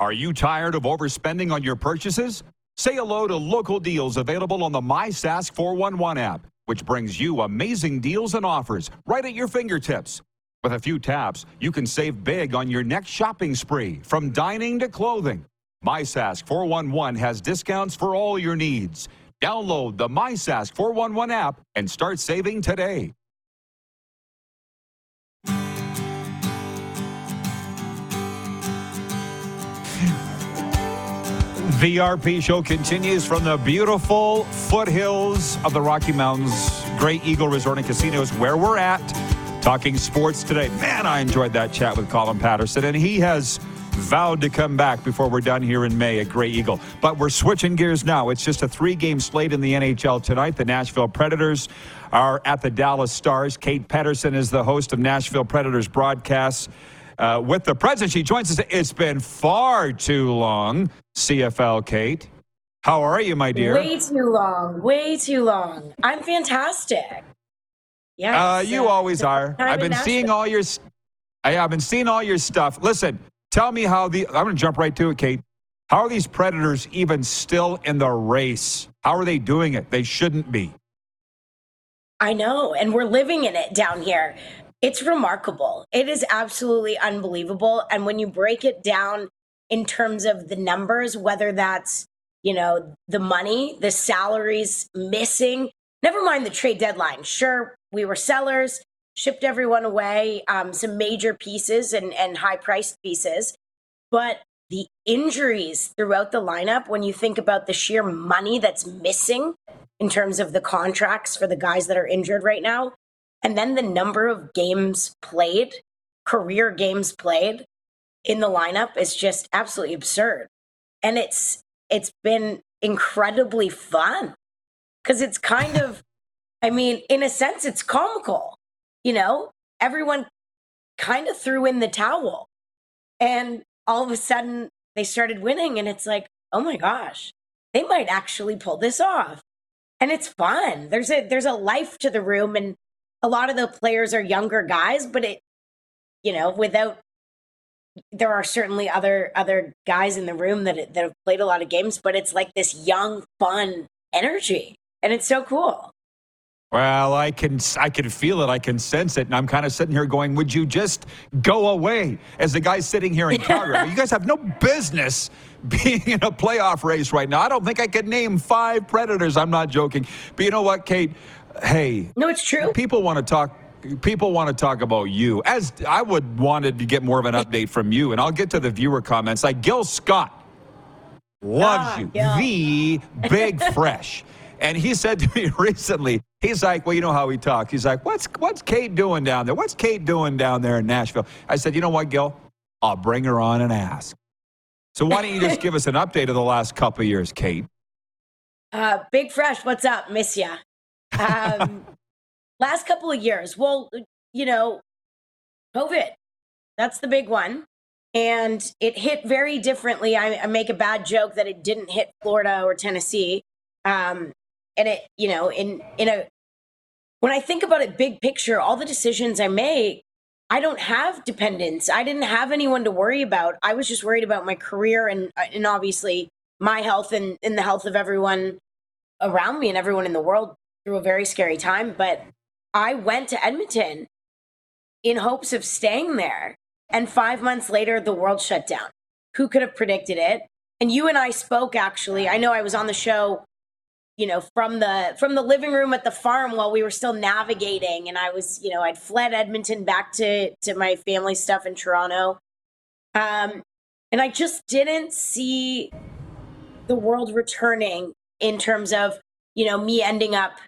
Speaker 1: Are you tired of overspending on your purchases? Say hello to local deals available on the MySask 411 app, which brings you amazing deals and offers right at your fingertips. With a few taps, you can save big on your next shopping spree, from dining to clothing. MySask 411 has discounts for all your needs. Download the MySask 411 app and start saving today. VRP show continues from the beautiful foothills of the Rocky Mountains, Grey Eagle Resort and Casinos, where we're at, talking sports today. Man, I enjoyed that chat with Colin Patterson, and he has vowed to come back before we're done here in May at Grey Eagle. But we're switching gears now. It's just a three game slate in the NHL tonight. The Nashville Predators are at the Dallas Stars. Kate Pettersen is the host of Nashville Predators broadcasts uh, with the president. She joins us. It's been far too long, CFL Kate. How are you, my dear?
Speaker 6: Way too long. Way too long. I'm fantastic. Yeah.
Speaker 1: Uh, you always are. I've been seeing all your. I, have been seeing all your stuff. Listen, tell me how the. I'm going to jump right to it, Kate. How are these Predators even still in the race? How are they doing it? They shouldn't be.
Speaker 6: I know, and we're living in it down here. It's remarkable. It is absolutely unbelievable. And when you break it down in terms of the numbers, whether that's, you know, the money, the salaries missing, never mind the trade deadline. Sure, we were sellers, shipped everyone away, um, some major pieces and, and high priced pieces. But the injuries throughout the lineup, when you think about the sheer money that's missing in terms of the contracts for the guys that are injured right now, and then the number of games played, career games played in the lineup is just absolutely absurd. And it's it's been incredibly fun because it's kind of I mean, in a sense it's comical. You know, everyone kind of threw in the towel. And all of a sudden they started winning and it's like, "Oh my gosh, they might actually pull this off." and it's fun. There's a there's a life to the room, and a lot of the players are younger guys, but it, you know, without there are certainly other other guys in the room that that have played a lot of games, but it's like this young, fun energy, and it's so cool.
Speaker 1: Well, I can I can feel it. I can sense it, and I'm kind of sitting here going, "Would you just go away?" As the guy sitting here in Calgary, you guys have no business being in a playoff race right now. I don't think I could name five Predators. I'm not joking, but you know what, Kate? Hey,
Speaker 6: no, it's true.
Speaker 1: People want to talk people want to talk about you. As I would wanted to get more of an update from you, and I'll get to the viewer comments. Like Gil Scott loves ah, you, the big fresh. And he said to me recently, he's like, well, you know how we talk. He's like, what's what's Kate doing down there? What's Kate doing down there in Nashville? I said, you know what, Gil? I'll bring her on and ask. So why don't you just give us an update of the last couple years, Kate?
Speaker 6: Uh, Big Fresh, what's up? Miss ya. Um, last couple of years, well, you know, COVID. That's the big one. And it hit very differently. I, I make a bad joke that it didn't hit Florida or Tennessee. Um, and it you know in in a when i think about it big picture all the decisions i make i don't have dependents. I didn't have anyone to worry about. I was just worried about my career and uh, and obviously my health and, and the health of everyone around me and everyone in the world through a very scary time but i went to edmonton in hopes of staying there. And five months later the world shut down. Who could have predicted it? And you and i spoke actually. I know i was on the show you know from the from the living room at the farm while we were still navigating and i was you know i'd fled edmonton back to to my family stuff in toronto. Um and i just didn't see the world returning in terms of you know me ending up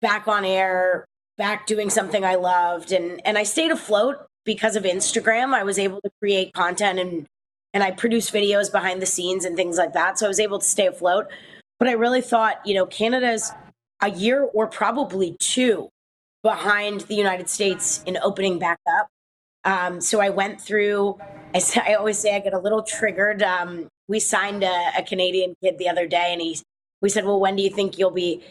Speaker 6: back on air back doing something i loved and and i stayed afloat because of instagram. I was able to create content and and i produced videos behind the scenes and things like that so i was able to stay afloat but I really thought, you know, Canada's a year or probably two behind the United States in opening back up. Um, so I went through, I, I, always say I get a little triggered. Um, we signed a, a, Canadian kid the other day and he, we said, well, when do you think you'll be,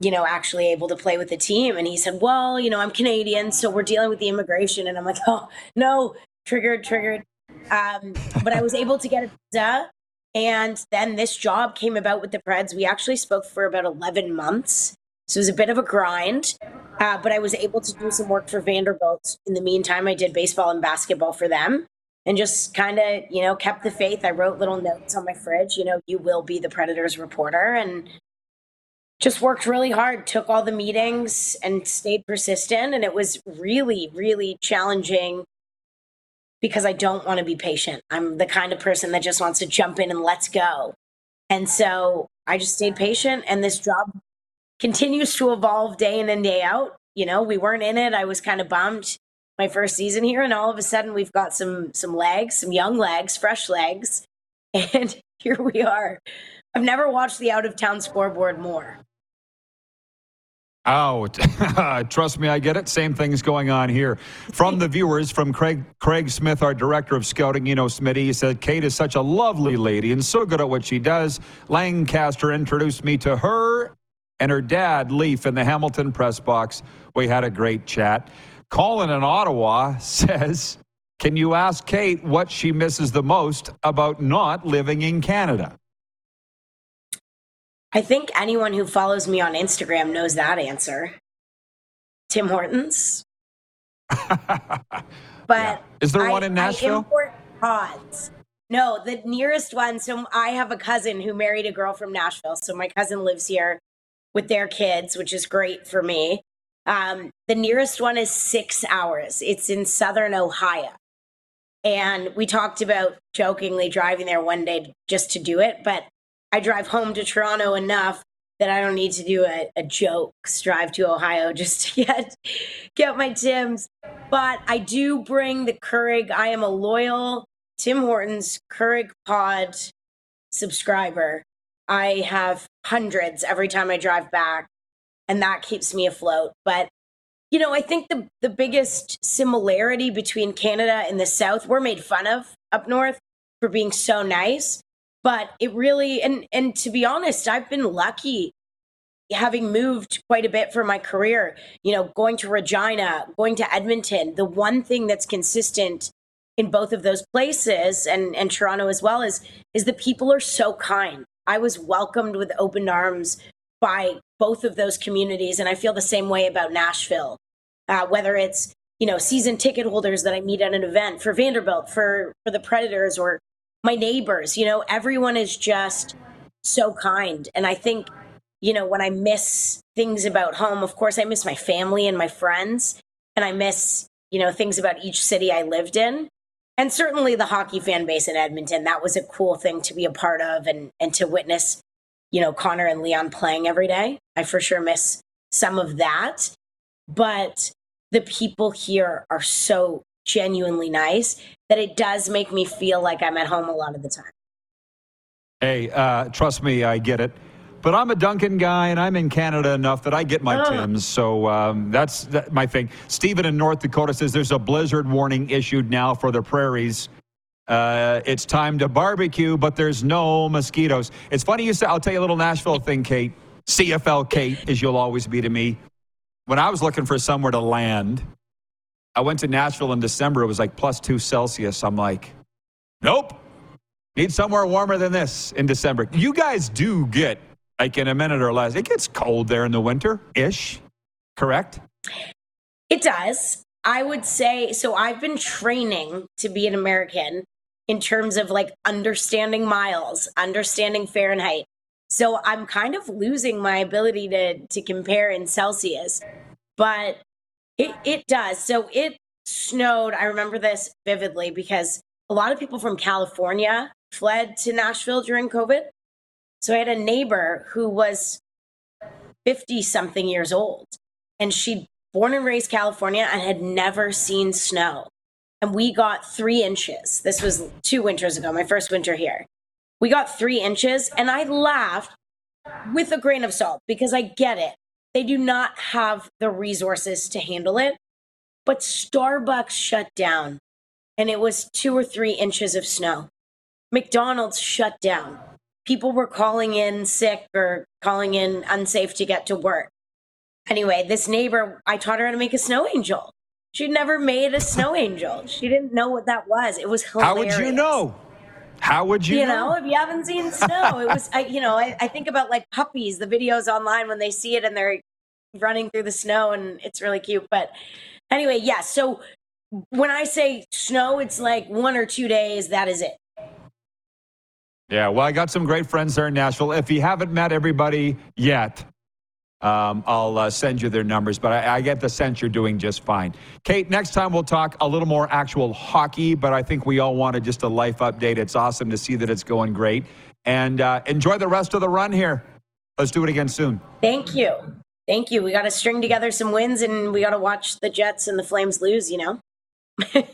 Speaker 6: you know, actually able to play with the team? And he said, well, you know, I'm Canadian, so we're dealing with the immigration. And I'm like, oh, no, triggered, triggered. Um, but I was able to get a visa and then this job came about with the Preds. We actually spoke for about 11 months. So it was a bit of a grind, uh, but I was able to do some work for Vanderbilt. In the meantime, I did baseball and basketball for them and just kind of, you know, kept the faith. I wrote little notes on my fridge, you know, you will be the Predators reporter. And just worked really hard, took all the meetings and stayed persistent. And it was really, really challenging because I don't want to be patient. I'm the kind of person that just wants to jump in and let's go. And so I just stayed patient and this job continues to evolve day in and day out. You know, we weren't in it. I was kind of bummed my first season here and all of a sudden we've got some some legs, some young legs, fresh legs. And here we are. I've never watched the out of town scoreboard more.
Speaker 1: Oh, trust me, I get it. Same thing's going on here. From the viewers, from Craig Craig Smith, our director of scouting, you know, Smitty, he said, Kate is such a lovely lady and so good at what she does. Lancaster introduced me to her and her dad, Leif, in the Hamilton press box. We had a great chat. Colin in Ottawa says, Can you ask Kate what she misses the most about not living in Canada?
Speaker 6: I think anyone who follows me on Instagram knows that answer. Tim Hortons. but yeah.
Speaker 1: is there one in Nashville? I
Speaker 6: import pods. No, the nearest one. So I have a cousin who married a girl from Nashville. So my cousin lives here with their kids, which is great for me. Um, the nearest one is six hours. It's in southern Ohio. And we talked about jokingly driving there one day just to do it. But I drive home to Toronto enough that I don't need to do a, a drive to Ohio just to get get my Tims. But I do bring the Keurig. I am a loyal Tim Hortons Keurig Pod subscriber. I have hundreds every time I drive back, and that keeps me afloat. But you know, I think the the biggest similarity between Canada and the South, we're made fun of up north for being so nice but it really and and to be honest i've been lucky having moved quite a bit for my career, you know, going to Regina, going to Edmonton, the one thing that's consistent in both of those places and, and Toronto as well is is the people are so kind. I was welcomed with open arms by both of those communities, and I feel the same way about Nashville. Uh, whether it's you know season ticket holders that I meet at an event for Vanderbilt, for for the Predators, or my neighbors, you know, everyone is just so kind, and I think you know when I miss things about home, of course I miss my family and my friends, and I miss you know things about each city I lived in and certainly the hockey fan base in Edmonton. That was a cool thing to be a part of and and to witness, you know, Connor and Leon playing every day. I for sure miss some of that, but the people here are so genuinely nice that it does make me feel like I'm at home a lot of the time.
Speaker 1: Hey, uh, trust me, I get it. But I'm a Dunkin' guy, and I'm in Canada enough that I get my
Speaker 6: Oh.
Speaker 1: Tims. So um, that's that, my thing. Stephen in North Dakota says there's a blizzard warning issued now for the prairies. Uh, it's time to barbecue, but there's no mosquitoes. It's funny you say. I'll tell you a little Nashville thing, Kate. CFL Kate, as you'll always be to me. When I was looking for somewhere to land, I went to Nashville in December. It was like plus two Celsius. I'm like, nope. Need somewhere warmer than this in December. You guys do get like in a minute or less. It gets cold there in the winter ish, correct?
Speaker 6: It does. I would say so. I've been training to be an American in terms of like understanding miles, understanding Fahrenheit. So I'm kind of losing my ability to to compare in Celsius, but it it does. So it snowed. I remember this vividly because a lot of people from California fled to Nashville during COVID. So I had a neighbor who was 50 something years old and she'd born and raised California and had never seen snow. And we got three inches. This was two winters ago, my first winter here. We got three inches, and I laughed with a grain of salt because I get it. They do not have the resources to handle it. But Starbucks shut down, and it was two or three inches of snow. McDonald's shut down. People were calling in sick or calling in unsafe to get to work. Anyway, this neighbor, I taught her how to make a snow angel. She'd never made a snow angel. She didn't know what that was. It was hilarious.
Speaker 1: How would you know? How would you,
Speaker 6: You know, if you haven't seen snow, it was, I, you know, I, I think about like puppies, the videos online when they see it and they're running through the snow and it's really cute. But anyway, yeah. So when I say snow, it's like one or two days. That is it.
Speaker 1: Yeah, well, I got some great friends there in Nashville. If you haven't met everybody yet, um, I'll uh, send you their numbers, but I, I get the sense you're doing just fine. Kate, next time we'll talk a little more actual hockey, but I think we all wanted just a life update. It's awesome to see that it's going great. And uh, enjoy the rest of the run here. Let's do it again soon.
Speaker 6: Thank you. Thank you. We got to string together some wins and we got to watch the Jets and the Flames lose, you know?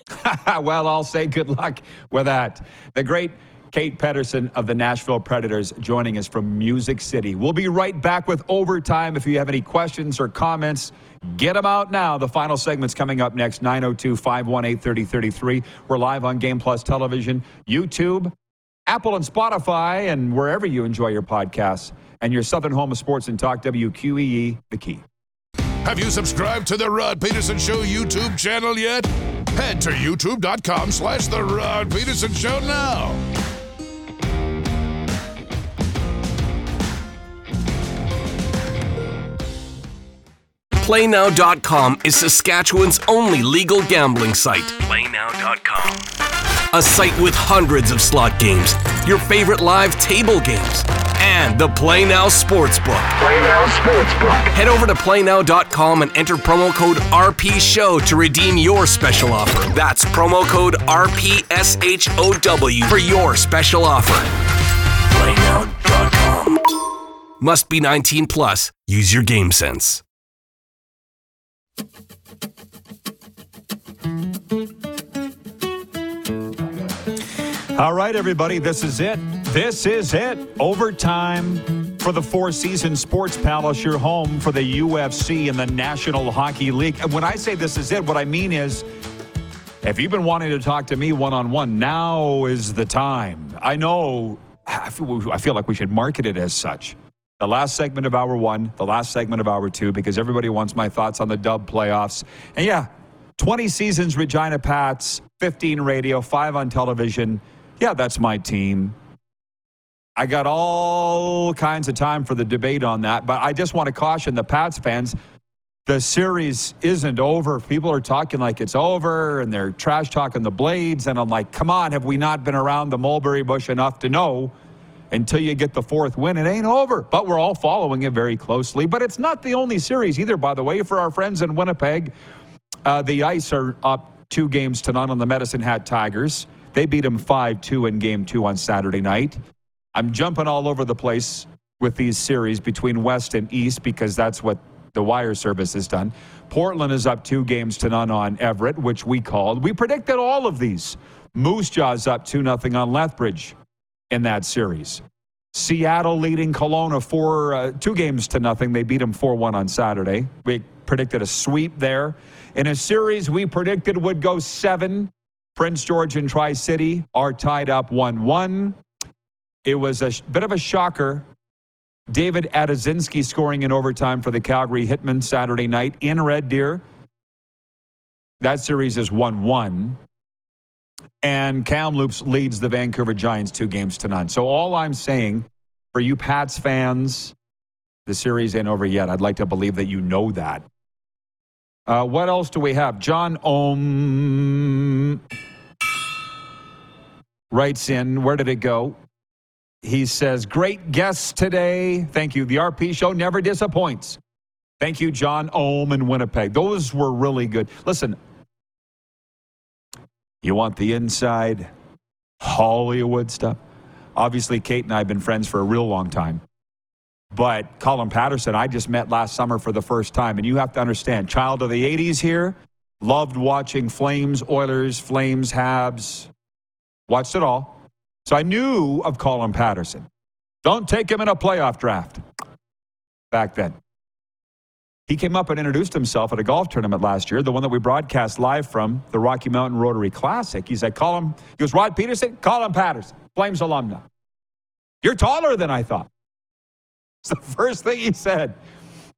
Speaker 1: well, I'll say good luck with that. The great Kate Pettersen of the Nashville Predators joining us from Music City. We'll be right back with overtime. If you have any questions or comments, get them out now. The final segment's coming up next 902 518 3033. We're live on Game Plus Television, YouTube, Apple and Spotify, and wherever you enjoy your podcasts. And your Southern Home of Sports and Talk, WQEE, the key.
Speaker 2: Have you subscribed to the Rod Pedersen Show YouTube channel yet? Head to youtube.com slash the Rod Pedersen Show now.
Speaker 4: PlayNow.com is Saskatchewan's only legal gambling site. PlayNow.com. A site with hundreds of slot games, your favorite live table games, and the PlayNow Sportsbook.
Speaker 5: Play now sportsbook.
Speaker 4: Head over to PlayNow.com and enter promo code RPSHOW to redeem your special offer. That's promo code RPSHOW for your special offer. PlayNow.com. Must be 19 plus. Use your game sense.
Speaker 1: All right, everybody, this is it. This is it. Overtime for the Four Seasons Sports Palace, your home for the UFC and the National Hockey League. And when I say this is it, what I mean is if you've been wanting to talk to me one on one, now is the time. I know, I feel, I feel like we should market it as such. The last segment of hour one, the last segment of hour two, because everybody wants my thoughts on the dub playoffs. And yeah, 20 seasons, Regina Pats, 15 radio, five on television. Yeah, that's my team. I got all kinds of time for the debate on that, but I just want to caution the Pats fans the series isn't over. People are talking like it's over and they're trash talking the blades. And I'm like, come on, have we not been around the mulberry bush enough to know until you get the fourth win, it ain't over? But we're all following it very closely. But it's not the only series either, by the way, for our friends in Winnipeg. Uh, the Ice are up two games to none on the Medicine Hat Tigers. They beat them 5 2 in game two on Saturday night. I'm jumping all over the place with these series between West and East because that's what the wire service has done. Portland is up two games to none on Everett, which we called. We predicted all of these. Moose Jaw's up 2 nothing on Lethbridge in that series. Seattle leading Kelowna four, uh, two games to nothing. They beat them 4 1 on Saturday. We predicted a sweep there. In a series we predicted would go seven, Prince George and Tri City are tied up 1 1. It was a sh- bit of a shocker David Adazinski scoring in overtime for the Calgary Hitmen Saturday night in Red Deer. That series is 1 1. And Kamloops leads the Vancouver Giants two games to none. So, all I'm saying for you Pats fans, the series ain't over yet. I'd like to believe that you know that. Uh, what else do we have? John Ohm writes in, where did it go? He says, Great guests today. Thank you. The RP show never disappoints. Thank you, John Ohm in Winnipeg. Those were really good. Listen, you want the inside Hollywood stuff? Obviously, Kate and I have been friends for a real long time. But Colin Patterson, I just met last summer for the first time. And you have to understand, child of the 80s here, loved watching Flames, Oilers, Flames, Habs, watched it all. So I knew of Colin Patterson. Don't take him in a playoff draft back then. He came up and introduced himself at a golf tournament last year, the one that we broadcast live from, the Rocky Mountain Rotary Classic. He said, Colin, he goes, Rod Pedersen, call him Patterson, Flames alumni. You're taller than I thought. It's the first thing he said.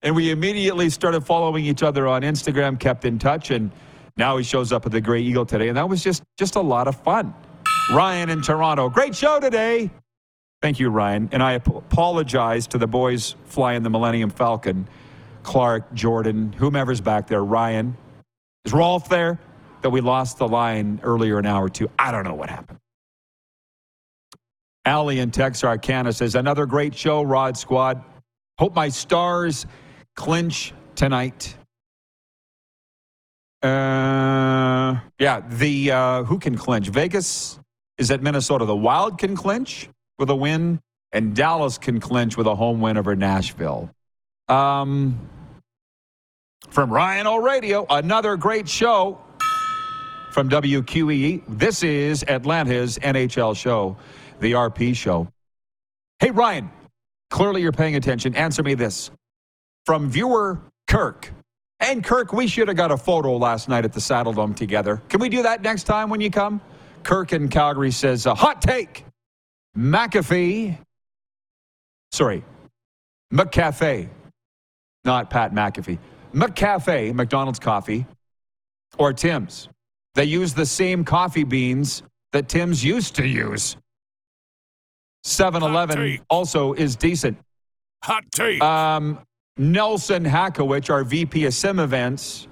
Speaker 1: And we immediately started following each other on Instagram, kept in touch, and now he shows up at the Grey Eagle today. And that was just just a lot of fun. Ryan in Toronto. Great show today. Thank you, Ryan. And I apologize to the boys flying the Millennium Falcon Clark, Jordan, whomever's back there. Ryan. Is Rolf there? That we lost the line earlier an hour or two. I don't know what happened. Allie in Texarkana says, another great show, Rod Squad. Hope my stars clinch tonight. Uh, yeah, the uh, who can clinch? Vegas is that Minnesota. The Wild can clinch with a win, and Dallas can clinch with a home win over Nashville. Um, from Ryan O'Radio, another great show from WQEE. This is Atlanta's NHL show, the RP show. Hey, Ryan, clearly you're paying attention. Answer me this. From viewer Kirk. And Kirk, we should have got a photo last night at the Saddle Dome together. Can we do that next time when you come? Kirk in Calgary says, a hot take. McAfee, sorry, McCafe, not Pat McAfee. McCafe, McDonald's coffee, or Tim's. They use the same coffee beans that Tim's used to use. 7 Eleven also is decent.
Speaker 2: Hot take.
Speaker 1: Um, Nelson Hackowich, our VP of Sim Events,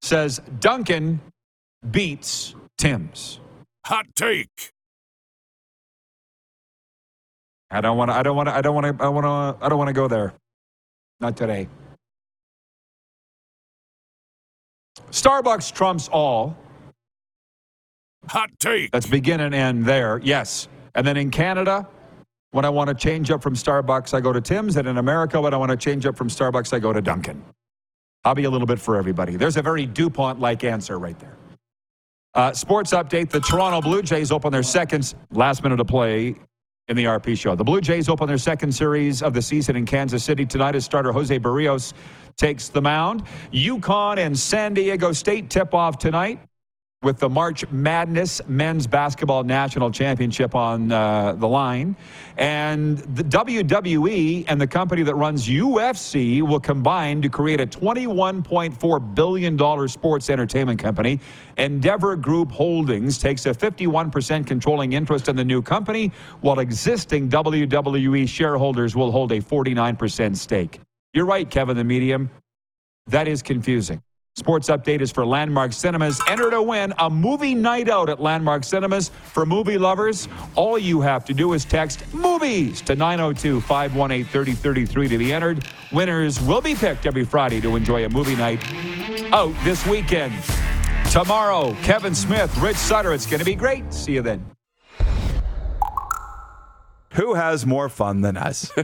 Speaker 1: says Dunkin' beats Tim's.
Speaker 2: Hot take.
Speaker 1: I don't want to. I don't want to. I don't want to. I want to. I don't want to go there. Not today. Starbucks trumps all.
Speaker 2: Hot take.
Speaker 1: Let's begin and end there. Yes. And then in Canada, when I want to change up from Starbucks, I go to Tim's. And in America, when I want to change up from Starbucks, I go to Dunkin'. I'll be a little bit for everybody. There's a very DuPont like answer right there. Uh, sports update the Toronto Blue Jays open their second last minute of play in the RP show. The Blue Jays open their second series of the season in Kansas City tonight as starter Jose Berrios takes the mound. UConn and San Diego State tip off tonight. with the March Madness Men's Basketball National Championship on uh, the line. And the WWE and the company that runs UFC will combine to create a $21.4 billion sports entertainment company. Endeavor Group Holdings takes a 51% controlling interest in the new company, while existing WWE shareholders will hold a 49% stake. You're right, Kevin the Medium. That is confusing. Sports update is for Landmark Cinemas. Enter to win a movie night out at Landmark Cinemas for movie lovers. All you have to do is text movies to 902 518 3033 to be entered. Winners will be picked every Friday to enjoy a movie night out this weekend. Tomorrow, Kevin Smith, Rich Sutter. It's going to be great. See you then.
Speaker 7: Who has more fun than us?